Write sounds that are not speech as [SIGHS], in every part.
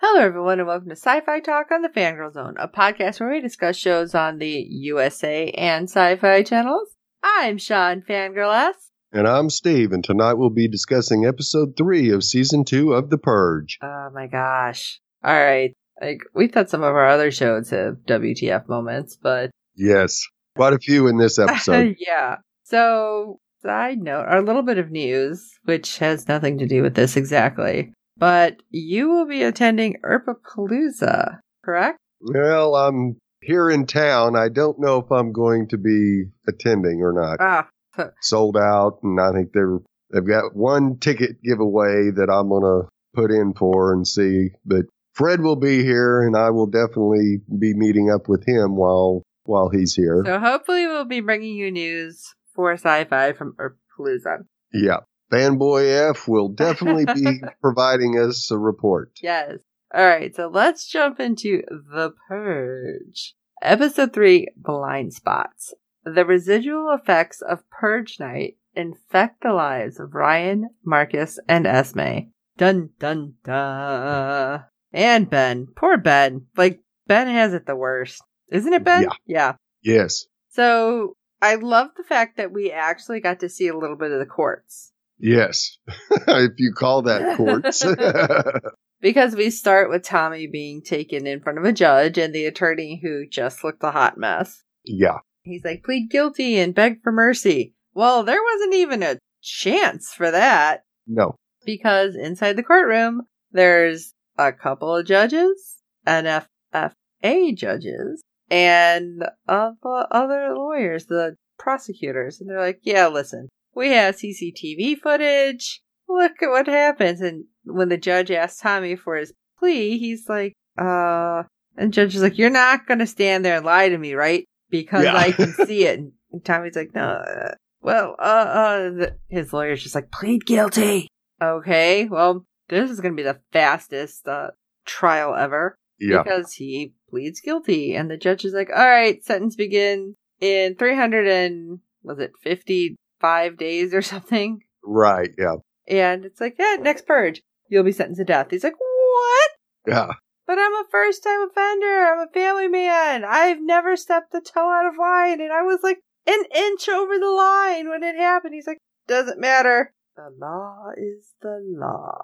Hello, everyone, and welcome to Sci Fi Talk on the Fangirl Zone, a podcast where we discuss shows on the USA and Sci Fi channels. I'm Sean Fangirl S. And I'm Steve, and tonight we'll be discussing episode three of season two of The Purge. Oh my gosh. All right. Like, we thought some of our other shows have WTF moments, but. Yes, quite a few in this [LAUGHS] episode. yeah. So, side note, our little bit of news, which has nothing to do with this exactly, but you will be attending Palooza, correct? well, I'm here in town. I don't know if I'm going to be attending or not. Ah, Sold out, and I think they're they've got one ticket giveaway that I'm gonna put in for and see. But Fred will be here, and I will definitely be meeting up with him while while he's here. so hopefully we'll be bringing you news for sci-fi from Palooza. Yeah. Fanboy F will [LAUGHS] definitely be providing us a report. Yes. All right, so let's jump into The Purge. Episode 3 Blind Spots. The residual effects of Purge Night infect the lives of Ryan, Marcus, and Esme. Dun dun dun. And Ben. Poor Ben. Like, Ben has it the worst. Isn't it, Ben? Yeah. Yeah. Yes. So, I love the fact that we actually got to see a little bit of the courts. Yes. [LAUGHS] if you call that courts. [LAUGHS] Because we start with Tommy being taken in front of a judge and the attorney who just looked a hot mess. yeah. He's like, plead guilty and beg for mercy. Well, there wasn't even a chance for that No. because inside the courtroom, there's a couple of judges, an FFA judges, and uh, the other lawyers, the prosecutors. And they're like, yeah, listen, we have CCTV footage. Look at what happens. And when the judge asks Tommy for his plea, he's like, uh, and the judge is like, you're not going to stand there and lie to me, right? Because Yeah. I can [LAUGHS] see it. And Tommy's like, no, uh, well, uh, uh, the, his lawyer's just like, plead guilty. Okay, well, this is going to be the fastest, uh, trial ever Yeah. because he pleads guilty. And the judge is like, all right, sentence begin in 300 and, was it 55 days or [LAUGHS] something? Right. Yeah. And it's like, yeah, next purge, you'll be sentenced to death. He's like, what? Yeah. But I'm a first time offender. I'm a family man. I've never stepped a toe out of line. And I was like an inch over the line when it happened. He's like, doesn't matter. The law is the law.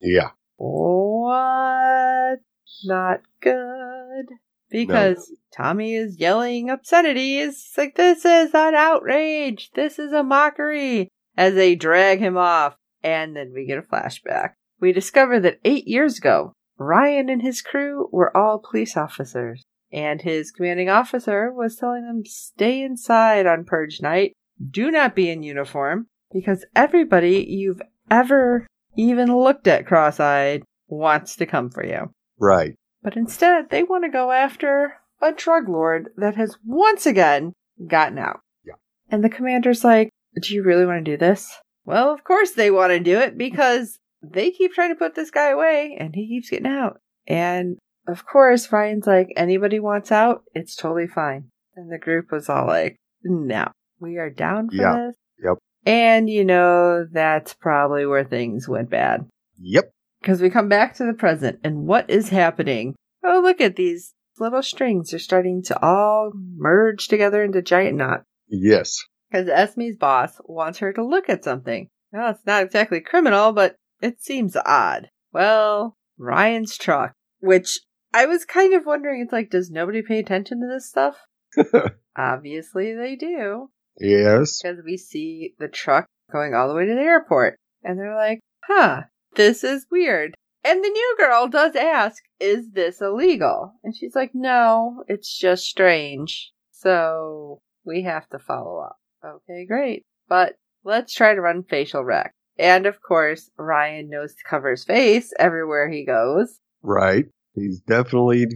Yeah. What? Not good. Because Tommy is yelling obscenities. Like, this is an outrage. This is a mockery. As they drag him off. And then we get a flashback. We discover that eight years ago, Ryan and his crew were all police officers. And his commanding officer was telling them stay inside on purge night. Do not be in uniform. Because everybody you've ever even looked at cross-eyed wants to come for you. Right. But instead, they want to go after a drug lord that has once again gotten out. Yeah. And the commander's like, Do you really want to do this? Well, of course they want to do it because they keep trying to put this guy away and he keeps getting out. And of course, Ryan's like, Anybody wants out? It's totally fine. And the group was all like, No, we are down for Yeah. this. Yep. And you know, that's probably where things went bad. Yep. Because we come back to the present, and what is happening? Oh, look at these little strings are starting to all merge together into giant knot. Yes. Because Esme's boss wants her to look at something. Now, it's not exactly criminal, but it seems odd. Well, Ryan's truck, which I was kind of wondering, it's like, does nobody pay attention to this stuff? [LAUGHS] Obviously, they do. Yes. Because we see the truck going all the way to the airport. And they're like, huh, this is weird. And the new girl does ask, is this illegal? And she's like, no, it's just strange. So we have to follow up. Okay, great. But let's try to run facial rec. And of course, Ryan knows to cover his face everywhere he goes. Right. He's definitely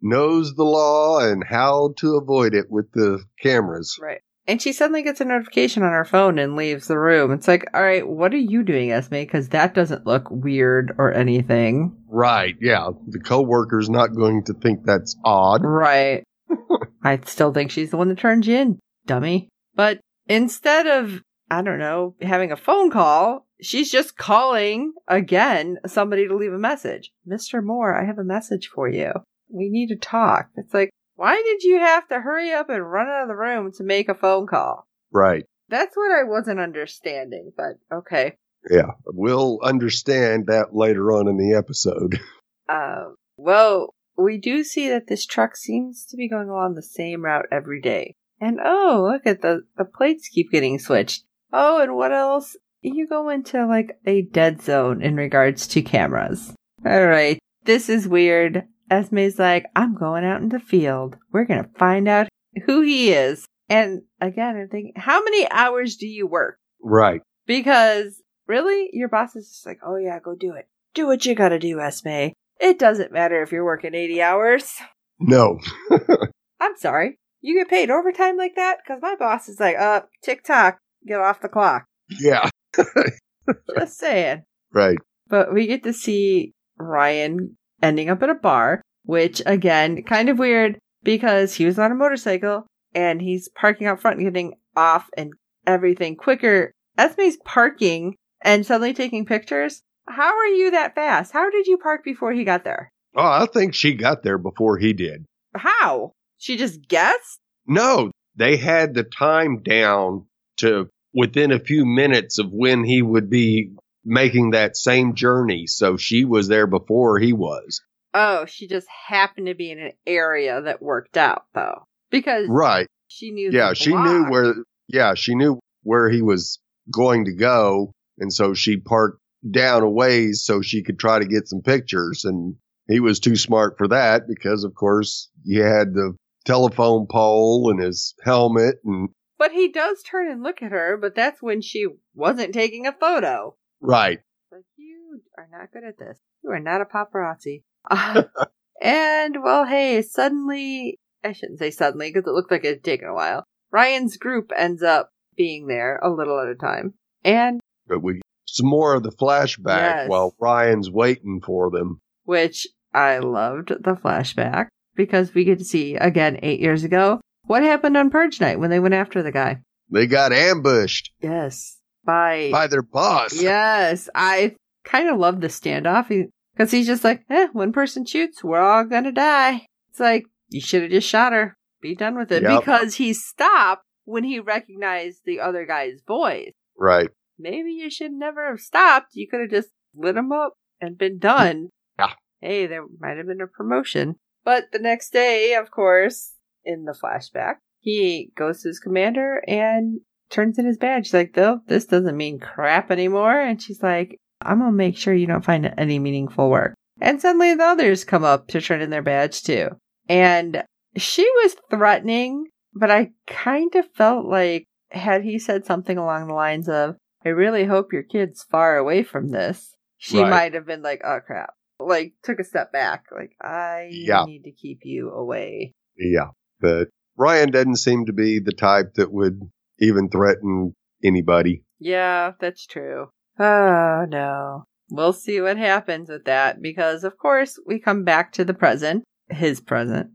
knows the law and how to avoid it with the cameras. Right. And she suddenly gets a notification on her phone and leaves the room. It's like, all right, what are you doing, Esme? Because that doesn't look weird or anything. Right. Yeah. The coworker's not going to think that's odd. Right. [LAUGHS] I still think she's the one that turned you in, dummy. But instead of I don't know, having a phone call. She's just calling again somebody to leave a message. Mr. Moore, I have a message for you. We need to talk. It's like, why did you have to hurry up and run out of the room to make a phone call? Right. That's what I wasn't understanding, but okay. Yeah. We'll understand that later on in the episode. [LAUGHS] Um, well, we do see that this truck seems to be going along the same route every day. And oh, look at the, the plates keep getting switched. Oh, and what else? You go into like a dead zone in regards to cameras. Alright, this is weird. Esme's like, I'm going out in the field. We're gonna find out who he is. And again, I'm thinking, how many hours do you work? Right. Because really, your boss is just like, oh yeah, go do it. Do what you gotta do, Esme. It doesn't matter if you're working 80 hours. No. [LAUGHS] I'm sorry. You get paid overtime like that? Because my boss is like, uh, tick tock, get off the clock. yeah. [LAUGHS] Just saying. Right. But we get to see Ryan ending up at a bar, which again, kind of weird because he was on a motorcycle and he's parking out front and getting off and everything quicker. Esme's parking and suddenly taking pictures. How are you that fast? How did you park before he got there? Oh, I think she got there before he did. How? She just guessed? No, they had the time down to within a few minutes of when he would be making that same journey. So she was there before he was. Oh, she just happened to be in an area that worked out though. Because Right. she knew Yeah, she knew where yeah, she knew where he was going to go and so she parked down a ways so she could try to get some pictures and he was too smart for that because of course he had the telephone pole and his helmet and But he does turn and look at her, but that's when she wasn't taking a photo. Right. Like, you are not good at this. You are not a paparazzi. Uh, [LAUGHS] and, well, hey, suddenly, I shouldn't say suddenly because it looked like it had taken a while. Ryan's group ends up being there a little at a time. And, But we some more of the flashback Yes. while Ryan's waiting for them. which I loved the flashback because we get to see, again, eight years ago, what happened on Purge Night when they went after the guy. They got ambushed Yes. By, by their boss. [LAUGHS] Yes, I kind of love the standoff because he's just like, eh, one person shoots, we're all gonna die. It's like, you should have just shot her. Be done with it. Yep. Because he stopped when he recognized the other guy's voice. Right. Maybe you should never have stopped. You could have just lit him up and been done. Yeah. Hey, there might have been a promotion. But the next day, of course, in the flashback, he goes to his commander and turns in his badge. She's like, though, this doesn't mean crap anymore. And she's like, I'm going to make sure you don't find any meaningful work. And suddenly the others come up to turn in their badge too. And she was threatening, but I kind of felt like had he said something along the lines of, I really hope your kid's far away from this, she Right. might have been like, oh crap. Like, took a step back. Like, I Yeah. need to keep you away. Yeah. But Ryan doesn't seem to be the type that would even threaten anybody. Yeah, that's true. Oh, no. We'll see what happens with that because, of course, we come back to the present, his present.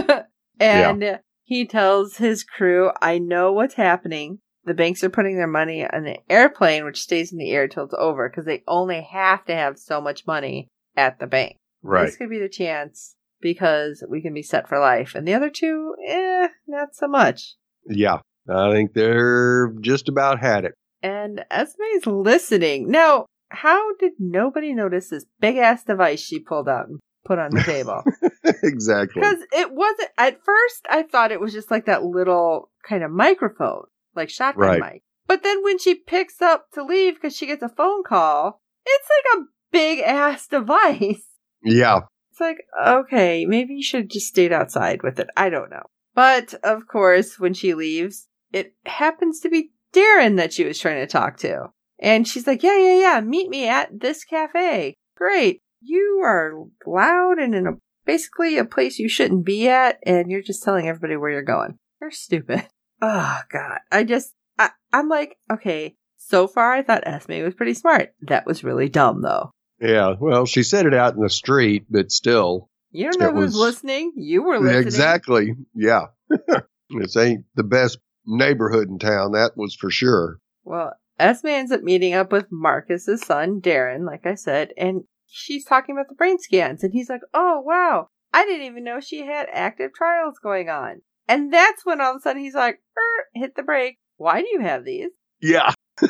[LAUGHS] and he tells his crew, I know what's happening. The banks are putting their money on an airplane, which stays in the air till it's over because they only have to have so much money at the bank. Right. This could be the chance because we can be set for life. And the other two, eh, not so much. Yeah. I think they're just about had it. And Esme's listening. Now, how did nobody notice this big ass device she pulled out and put on the table? [LAUGHS] exactly. Because it wasn't, at first, I thought it was just like that little kind of microphone, like shotgun Right. mic. But then when she picks up to leave because she gets a phone call, it's like a big ass [LAUGHS] device. Yeah. It's like, okay, maybe you should have just stayed outside with it. I don't know. But of course, when she leaves, it happens to be Darren that she was trying to talk to. And she's like, yeah, yeah, yeah, meet me at this cafe. Great. You are loud and in a basically a place you shouldn't be at, and you're just telling everybody where you're going. You're stupid. [LAUGHS] Oh, God. I just, I, I'm like, okay, so far I thought Esme was pretty smart. That was really dumb, though. Yeah. Well, she said it out in the street, but still. You don't know who's was- listening. You were listening. Exactly. Yeah. [LAUGHS] this ain't the best neighborhood in town. That was for sure. Well, Esme ends up meeting up with Marcus's son, Darren, like I said, and she's talking about the brain scans, and he's like, oh, wow, I didn't even know she had active trials going on. And that's when all of a sudden he's like, er, hit the brake. Why do you have these? Yeah. [LAUGHS]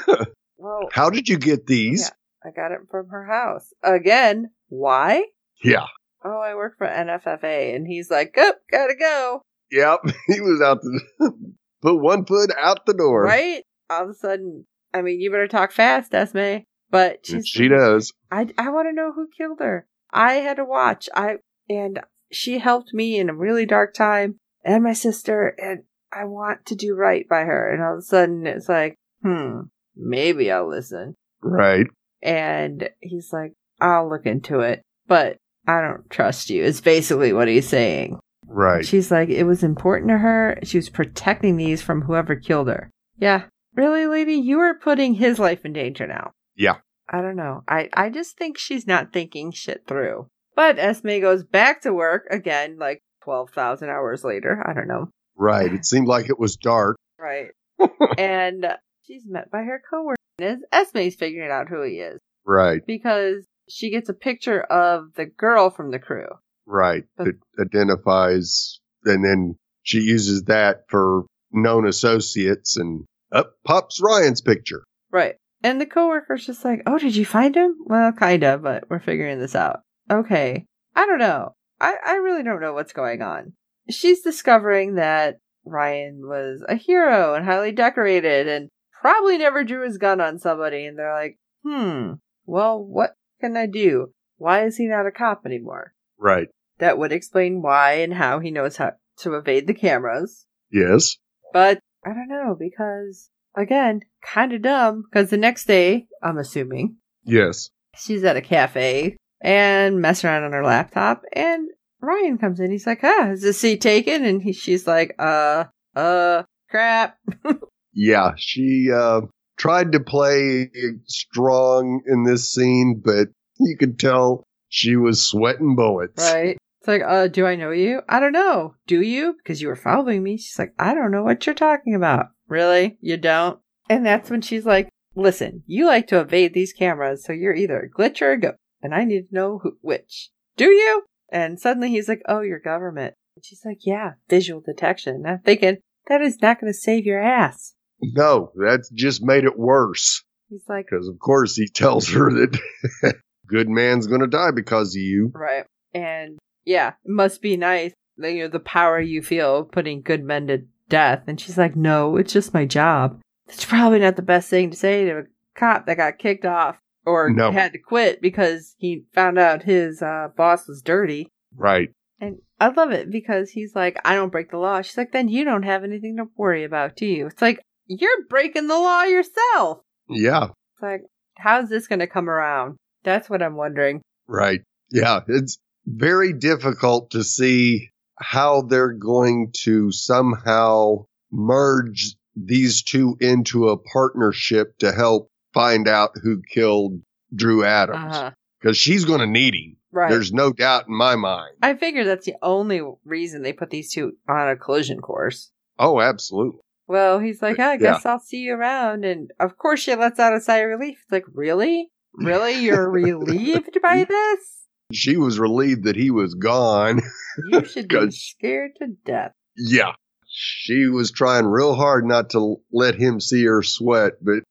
Well, How did you get these? yeah, I got it from her house. Again, why? Yeah. Oh, I work for NFFA. And he's like, oh, gotta go. Yep. [LAUGHS] He was out the [LAUGHS] put one foot out the door. Right? All of a sudden, I mean, you better talk fast, Esme. But she's, She does. I, I want to know who killed her. I had to watch. I, and she helped me in a really dark time and my sister, and I want to do right by her. And all of a sudden, it's like, hmm, maybe I'll listen. Right. And he's like, I'll look into it, but I don't trust you, is basically what he's saying. Right. She's like, it was important to her. She was protecting these from whoever killed her. Yeah. Really, lady? You are putting his life in danger now. Yeah. I don't know. I, I just think she's not thinking shit through. But Esme goes back to work again, like 12,000 hours later. I don't know. Right. It seemed like it was dark. [LAUGHS] Right. [LAUGHS] and she's met by her coworker. And Esme's figuring out who he is Right. because she gets a picture of the girl from the crew. Right. But- It identifies and then she uses that for known associates and up pops Ryan's picture. Right. And the coworker's just like, oh, did you find him? Well, kind of, but we're figuring this out. Okay. I don't know. I, I really don't know what's going on. She's discovering that Ryan was a hero and highly decorated and probably never drew his gun on somebody. And they're like, hmm, well, what can I do? Why is he not a cop anymore? Right. That would explain why and how he knows how to evade the cameras. Yes. But I don't know because again, kind of dumb because the next day, I'm assuming, Yes. she's at a cafe and messing around on her laptop and Ryan comes in. He's like, "Ah, is this seat taken?" And he, she's like, "Uh, uh, crap." [LAUGHS] Yeah. She uh tried to play strong in this scene, but you could tell she was sweating bullets. right? It's like, "Uh, do I know you? I don't know. Do you? Because you were following me." She's like, "I don't know what you're talking about. Really? You don't?" And that's when she's like, "Listen, you like to evade these cameras, so you're either a glitch or a ghost, and I need to know who, which. Do you?" And suddenly he's like, "Oh, your government." And she's like, "Yeah, visual detection." And I'm thinking that is not going to save your ass. No, that's just made it worse. He's like, Because of course he tells her that [LAUGHS] good man's gonna die because of you. right. And yeah, it must be nice, you know, the power you feel putting good men to death. And she's like, no, it's just my job. That's probably not the best thing to say to a cop that got kicked off or No. had to quit because he found out his uh, boss was dirty. Right. And I love it because he's like, I don't break the law. She's like, then you don't have anything to worry about, do you? It's like, you're breaking the law yourself. Yeah. It's like, how's this going to come around? That's what I'm wondering. Right. Yeah. It's very difficult to see how they're going to somehow merge these two into a partnership to help find out who killed Drew Adams. Uh-huh. Because she's going to need him. Right. There's no doubt in my mind. I figure that's the only reason they put these two on a collision course. Oh, absolutely. Well, he's like, I guess I'll see you around. And of course, she lets out a sigh of relief. It's like, really? Really? You're [LAUGHS] relieved by this? She was relieved that he was gone. You [LAUGHS] should be scared to death. yeah. She was trying real hard not to let him see her sweat, but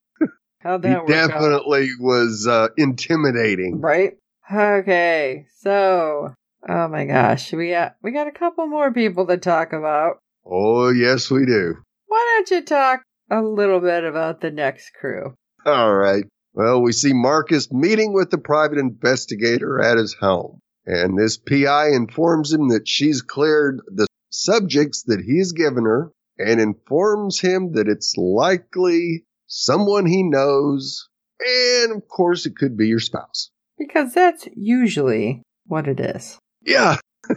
How'd he that out? definitely was uh, intimidating. Right? Okay, so, oh my gosh, we got, we got a couple more people to talk about. Oh, yes, we do. Why don't you talk a little bit about the next crew? All right. Well, we see Marcus meeting with the private investigator at his home. And this PI informs him that she's cleared the subjects that he's given her and informs him that it's likely someone he knows. And of course, it could be your spouse. Because that's usually what it is. Yeah. [LAUGHS]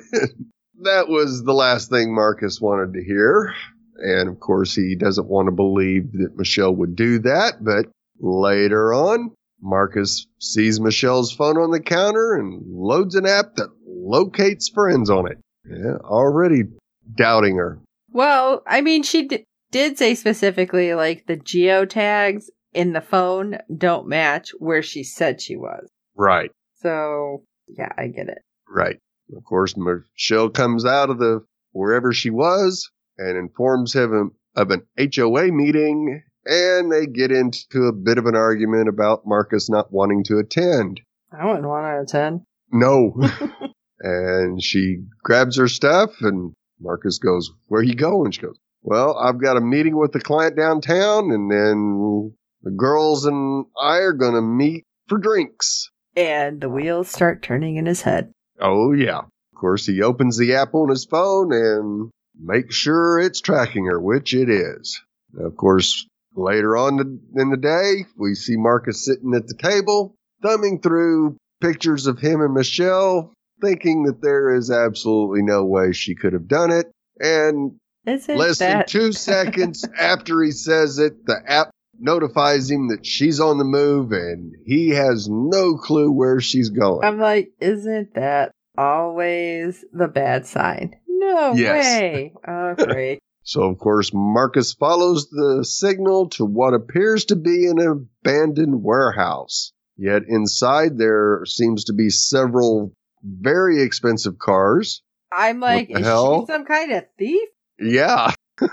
that was the last thing Marcus wanted to hear. And of course, he doesn't want to believe that Michelle would do that. But later on, Marcus sees Michelle's phone on the counter and loads an app that locates friends on it. Yeah, already doubting her. Well, I mean, she d- did say specifically like the geotags in the phone don't match where she said she was. Right. So, yeah, I get it. Right. Of course, Michelle comes out of the wherever she was and informs him of an HOA meeting, and they get into a bit of an argument about Marcus not wanting to attend. I wouldn't want to attend. No. [LAUGHS] and she grabs her stuff, and Marcus goes, Where you going? She goes, Well, I've got a meeting with the client downtown, and then the girls and I are going to meet for drinks. And the wheels start turning in his head. Oh, yeah. Of course, he opens the app on his phone and makes sure it's tracking her, which it is. Of course, later on in the day, we see Marcus sitting at the table, thumbing through pictures of him and Michelle, thinking that there is absolutely no way she could have done it. And Isn't less that... than two [LAUGHS] seconds after he says it, the app notifies him that she's on the move and he has no clue where she's going. I'm like, isn't that always the bad sign? No Yes. way. [LAUGHS] Oh, great. So, of course, Marcus follows the signal to what appears to be an abandoned warehouse. Yet inside there seems to be several very expensive cars. I'm like, is hell? she some kind of thief? Yeah. [LAUGHS]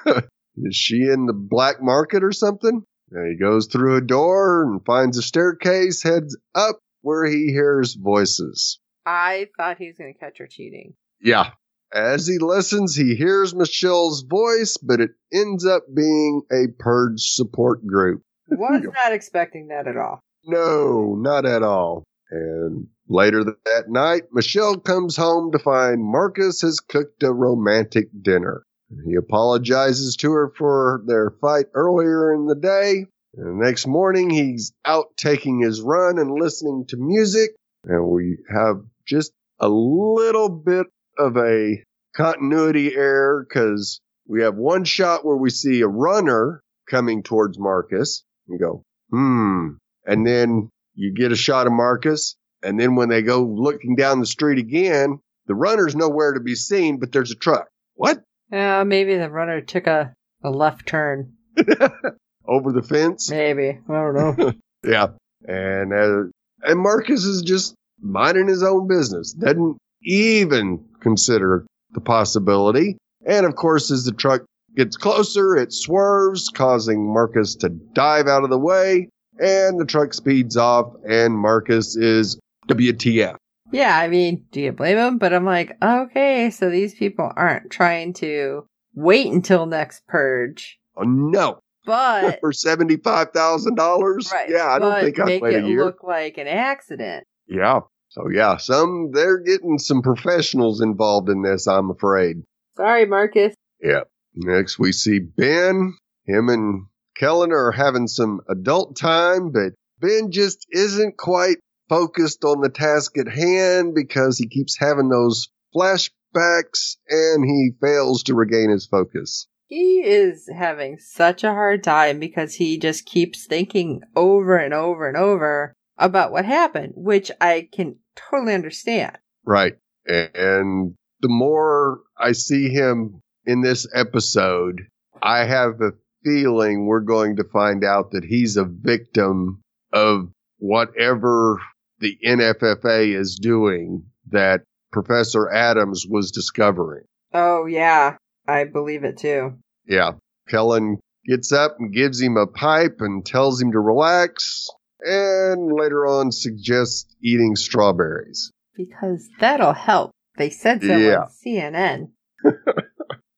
Is she in the black market or something? And he goes through a door and finds a staircase, heads up where he hears voices. I thought he was going to catch her cheating. Yeah. As he listens, he hears Michelle's voice, but it ends up being a purge support group. Was not expecting that at all. No, not at all. And later that night, Michelle comes home to find Marcus has cooked a romantic dinner. He apologizes to her for their fight earlier in the day. And the next morning, he's out taking his run and listening to music. And we have just a little bit of a continuity error because we have one shot where we see a runner coming towards Marcus and go, hmm. And then you get a shot of Marcus. And then when they go looking down the street again, the runner's nowhere to be seen, but there's a truck. What? Uh, maybe the runner took a, a left turn. [LAUGHS] Over the fence? Maybe. I don't know. [LAUGHS] Yeah. And, uh, and Marcus is just minding his own business. Doesn't even consider the possibility. And of course, as the truck gets closer, it swerves, causing Marcus to dive out of the way. And the truck speeds off, and Marcus is WTF. yeah, I mean, do you blame him? But I'm like, okay, so these people aren't trying to wait until next purge, Oh, no. but [LAUGHS] For $75,000? right, Yeah, I don't think I'd wait it a year. look like an accident. Yeah. So yeah, some they're getting some professionals involved in this, I'm afraid. Sorry, Marcus. Yeah. Next we see Ben. Him and Kellen are having some adult time, but Ben just isn't quite focused on the task at hand because he keeps having those flashbacks and he fails to regain his focus. He is having such a hard time because he just keeps thinking over and over and over about what happened, which I can totally understand. Right. And the more I see him in this episode, I have a feeling we're going to find out that he's a victim of whatever the NFFA is doing that Professor Adams was discovering. Oh, yeah, I believe it too. Yeah. Kellen gets up and gives him a pipe and tells him to relax and later on suggests eating strawberries. Because that'll help. They said so Yeah. on CNN. [LAUGHS]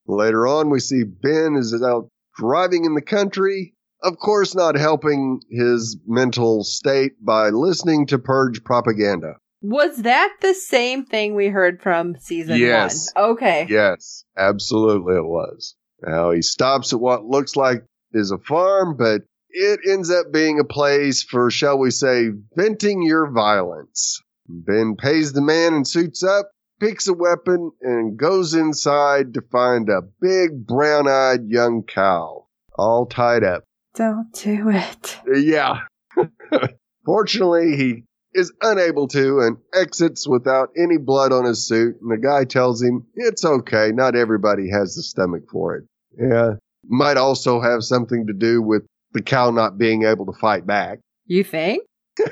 Later on, we see Ben is out driving in the country, of course, not helping his mental state by listening to Purge propaganda. Was that the same thing we heard from season Yes. one? Okay. Yes, absolutely it was. Now he stops at what looks like is a farm, but it ends up being a place for, shall we say, venting your violence. Ben pays the man and suits up, picks a weapon, and goes inside to find a big brown eyed young cow, all tied up. Don't do it. Yeah. [LAUGHS] Fortunately, he is unable to and exits without any blood on his suit. And the guy tells him it's okay. Not everybody has the stomach for it. Yeah. Might also have something to do with the cow not being able to fight back. You think? [LAUGHS]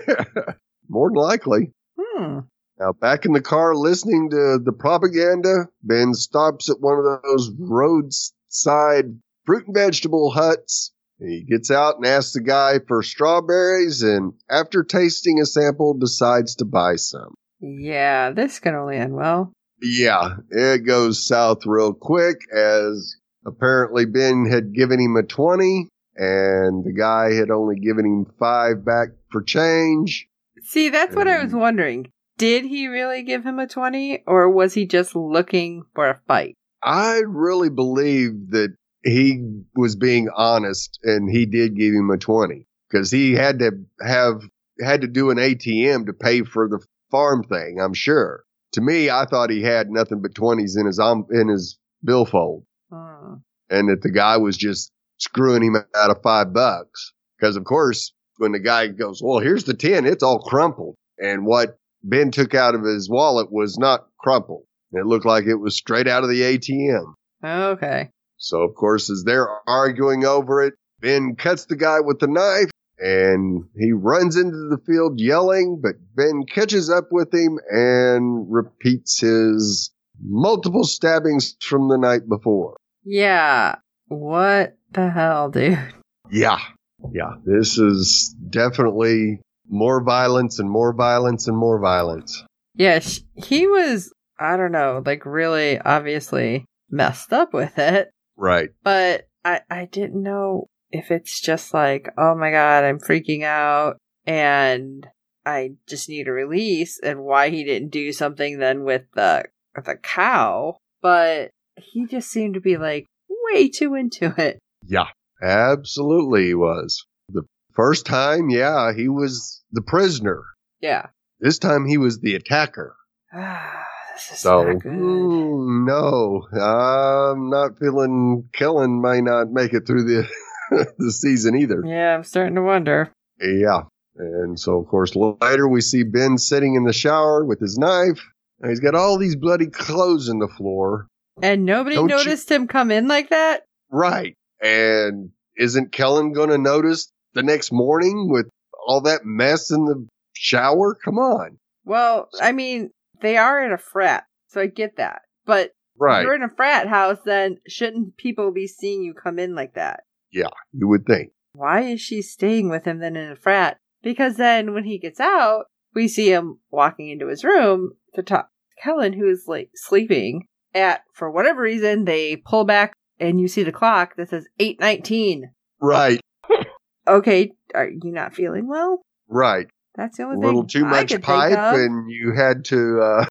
More than likely. Hmm. Now, back in the car listening to the propaganda, Ben stops at one of those roadside fruit and vegetable huts. He gets out and asks the guy for strawberries, and after tasting a sample, decides to buy some. Yeah, this can only end well. Yeah, it goes south real quick as apparently Ben had given him a 20 and the guy had only given him five back for change. See, that's what I was wondering. Did he really give him a 20 or was he just looking for a fight? I really believe that he was being honest and he did give him a 20 because he had to have had to do an ATM to pay for the farm thing, I'm sure. To me, I thought he had nothing but 20s in his um, in his billfold Hmm. and that the guy was just screwing him out of 5 bucks because of course when the guy goes, "Well, here's the 10, it's all crumpled." And what Ben took out of his wallet was not crumpled. It looked like it was straight out of the ATM. Okay. So, of course, as they're arguing over it, Ben cuts the guy with the knife and he runs into the field yelling, but Ben catches up with him and repeats his multiple stabbings from the night before. Yeah. What the hell, dude? Yeah. Yeah. This is definitely more violence and more violence and more violence. Yeah, he was, I don't know, like really obviously messed up with it, Right. but I, I didn't know if it's just like, oh my god, I'm freaking out and I just need a release and why he didn't do something then with the, with the cow, but he just seemed to be like way too into it. Yeah. Absolutely he was. The first time, yeah, he was the prisoner. Yeah. This time he was the attacker. [SIGHS] this is So, not good. no, I'm not feeling Kellen may not make it through the [LAUGHS] the season either. Yeah, I'm starting to wonder. Yeah. And so, of course, later we see Ben sitting in the shower with his knife. And he's got all these bloody clothes in the floor. And nobody Don't you- noticed him come in like that? Right. And isn't Kellen going to notice the next morning with all that mess in the shower? Come on. Well, I mean, they are in a frat, so I get that. But if Right. you're in a frat house, then shouldn't people be seeing you come in like that? Yeah, you would think. Why is she staying with him then in a frat? Because then when he gets out, we see him walking into his room to talk to Kellen, who is like sleeping. At for whatever reason, they pull back and you see the clock that says eight nineteen. Right. [LAUGHS] Okay, are you not feeling well? Right. That's the only thing. A little thing too I much could pipe of. and you had to uh,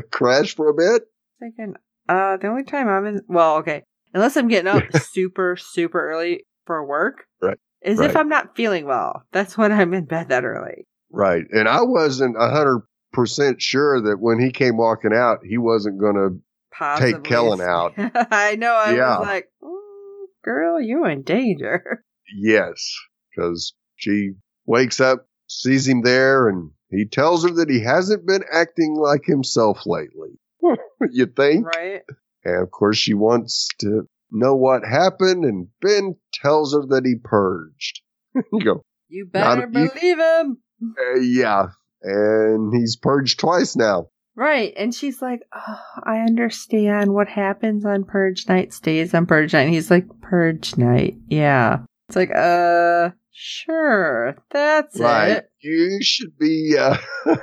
[LAUGHS] crash for a bit. thinking, uh, the only time I'm in, well, okay, unless I'm getting up [LAUGHS] super, super early for work, Right, Is if. I'm not feeling well. That's when I'm in bed that early. Right. And I wasn't a hundred percent sure that when he came walking out, he wasn't going to Possibly. Take Kellen out. [LAUGHS] I know. I Yeah. was like, mm, girl, you're in danger. [LAUGHS] Yes, because she wakes up, sees him there, and he tells her that he hasn't been acting like himself lately. [LAUGHS] you think? right? And of course, she wants to know what happened, and Ben tells her that he purged. you go, You Not better if you- believe him. uh, yeah. And he's purged twice now. Right. And she's like, oh, I understand what happens on Purge Night stays on Purge Night. And he's like, Purge Night. Yeah. It's like, uh, sure. That's right. it. You should be uh, [LAUGHS]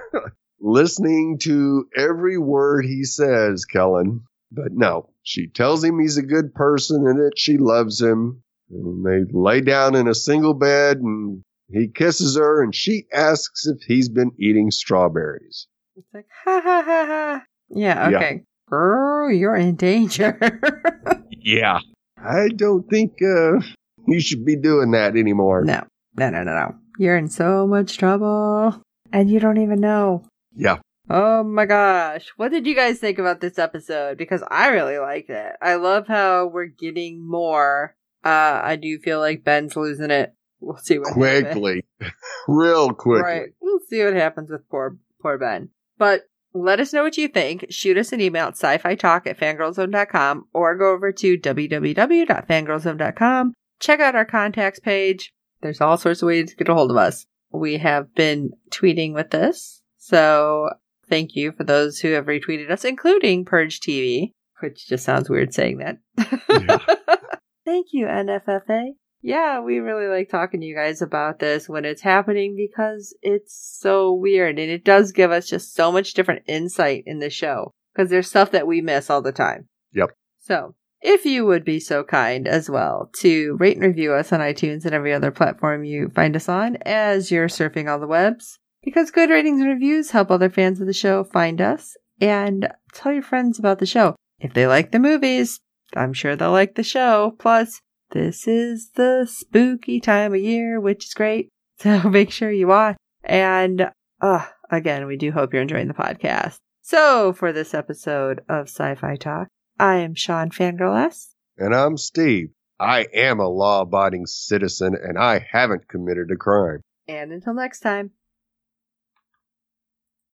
listening to every word he says, Kellen. But no, she tells him he's a good person and that she loves him. And they lay down in a single bed and he kisses her and she asks if he's been eating strawberries. It's like, ha ha ha ha. Yeah, Yeah. okay. Girl, you're in danger. [LAUGHS] Yeah. I don't think uh, you should be doing that anymore. no, no, no, no, no. You're in so much trouble. And you don't even know. Yeah. Oh my gosh. What did you guys think about this episode? Because I really liked it. I love how we're getting more. Uh, I do feel like Ben's losing it. We'll see what happens. Quickly. [LAUGHS] Real quickly. Right. We'll see what happens with poor poor Ben. But let us know what you think. Shoot us an email at sci-fi talk at fangirlzone.com or go over to www.fangirlzone.com. Check out our contacts page. There's all sorts of ways to get a hold of us. We have been tweeting with this. So thank you for those who have retweeted us, including Purge TV, which just sounds weird saying that. Yeah. [LAUGHS] thank you, NFFA. Yeah, we really like talking to you guys about this when it's happening because it's so weird and it does give us just so much different insight in the show because there's stuff that we miss all the time. Yep. So, if you would be so kind as well to rate and review us on iTunes and every other platform you find us on as you're surfing all the webs, because good ratings and reviews help other fans of the show find us and tell your friends about the show. If they like the movies, I'm sure they'll like the show. Plus, this is the spooky time of year, which is great. [LAUGHS] So make sure you watch. And uh, again, we do hope you're enjoying the podcast. So for this episode of Sci-Fi Talk, I am Sean Fangirl And I'm Steve. I am a law abiding citizen and I haven't committed a crime. And until next time.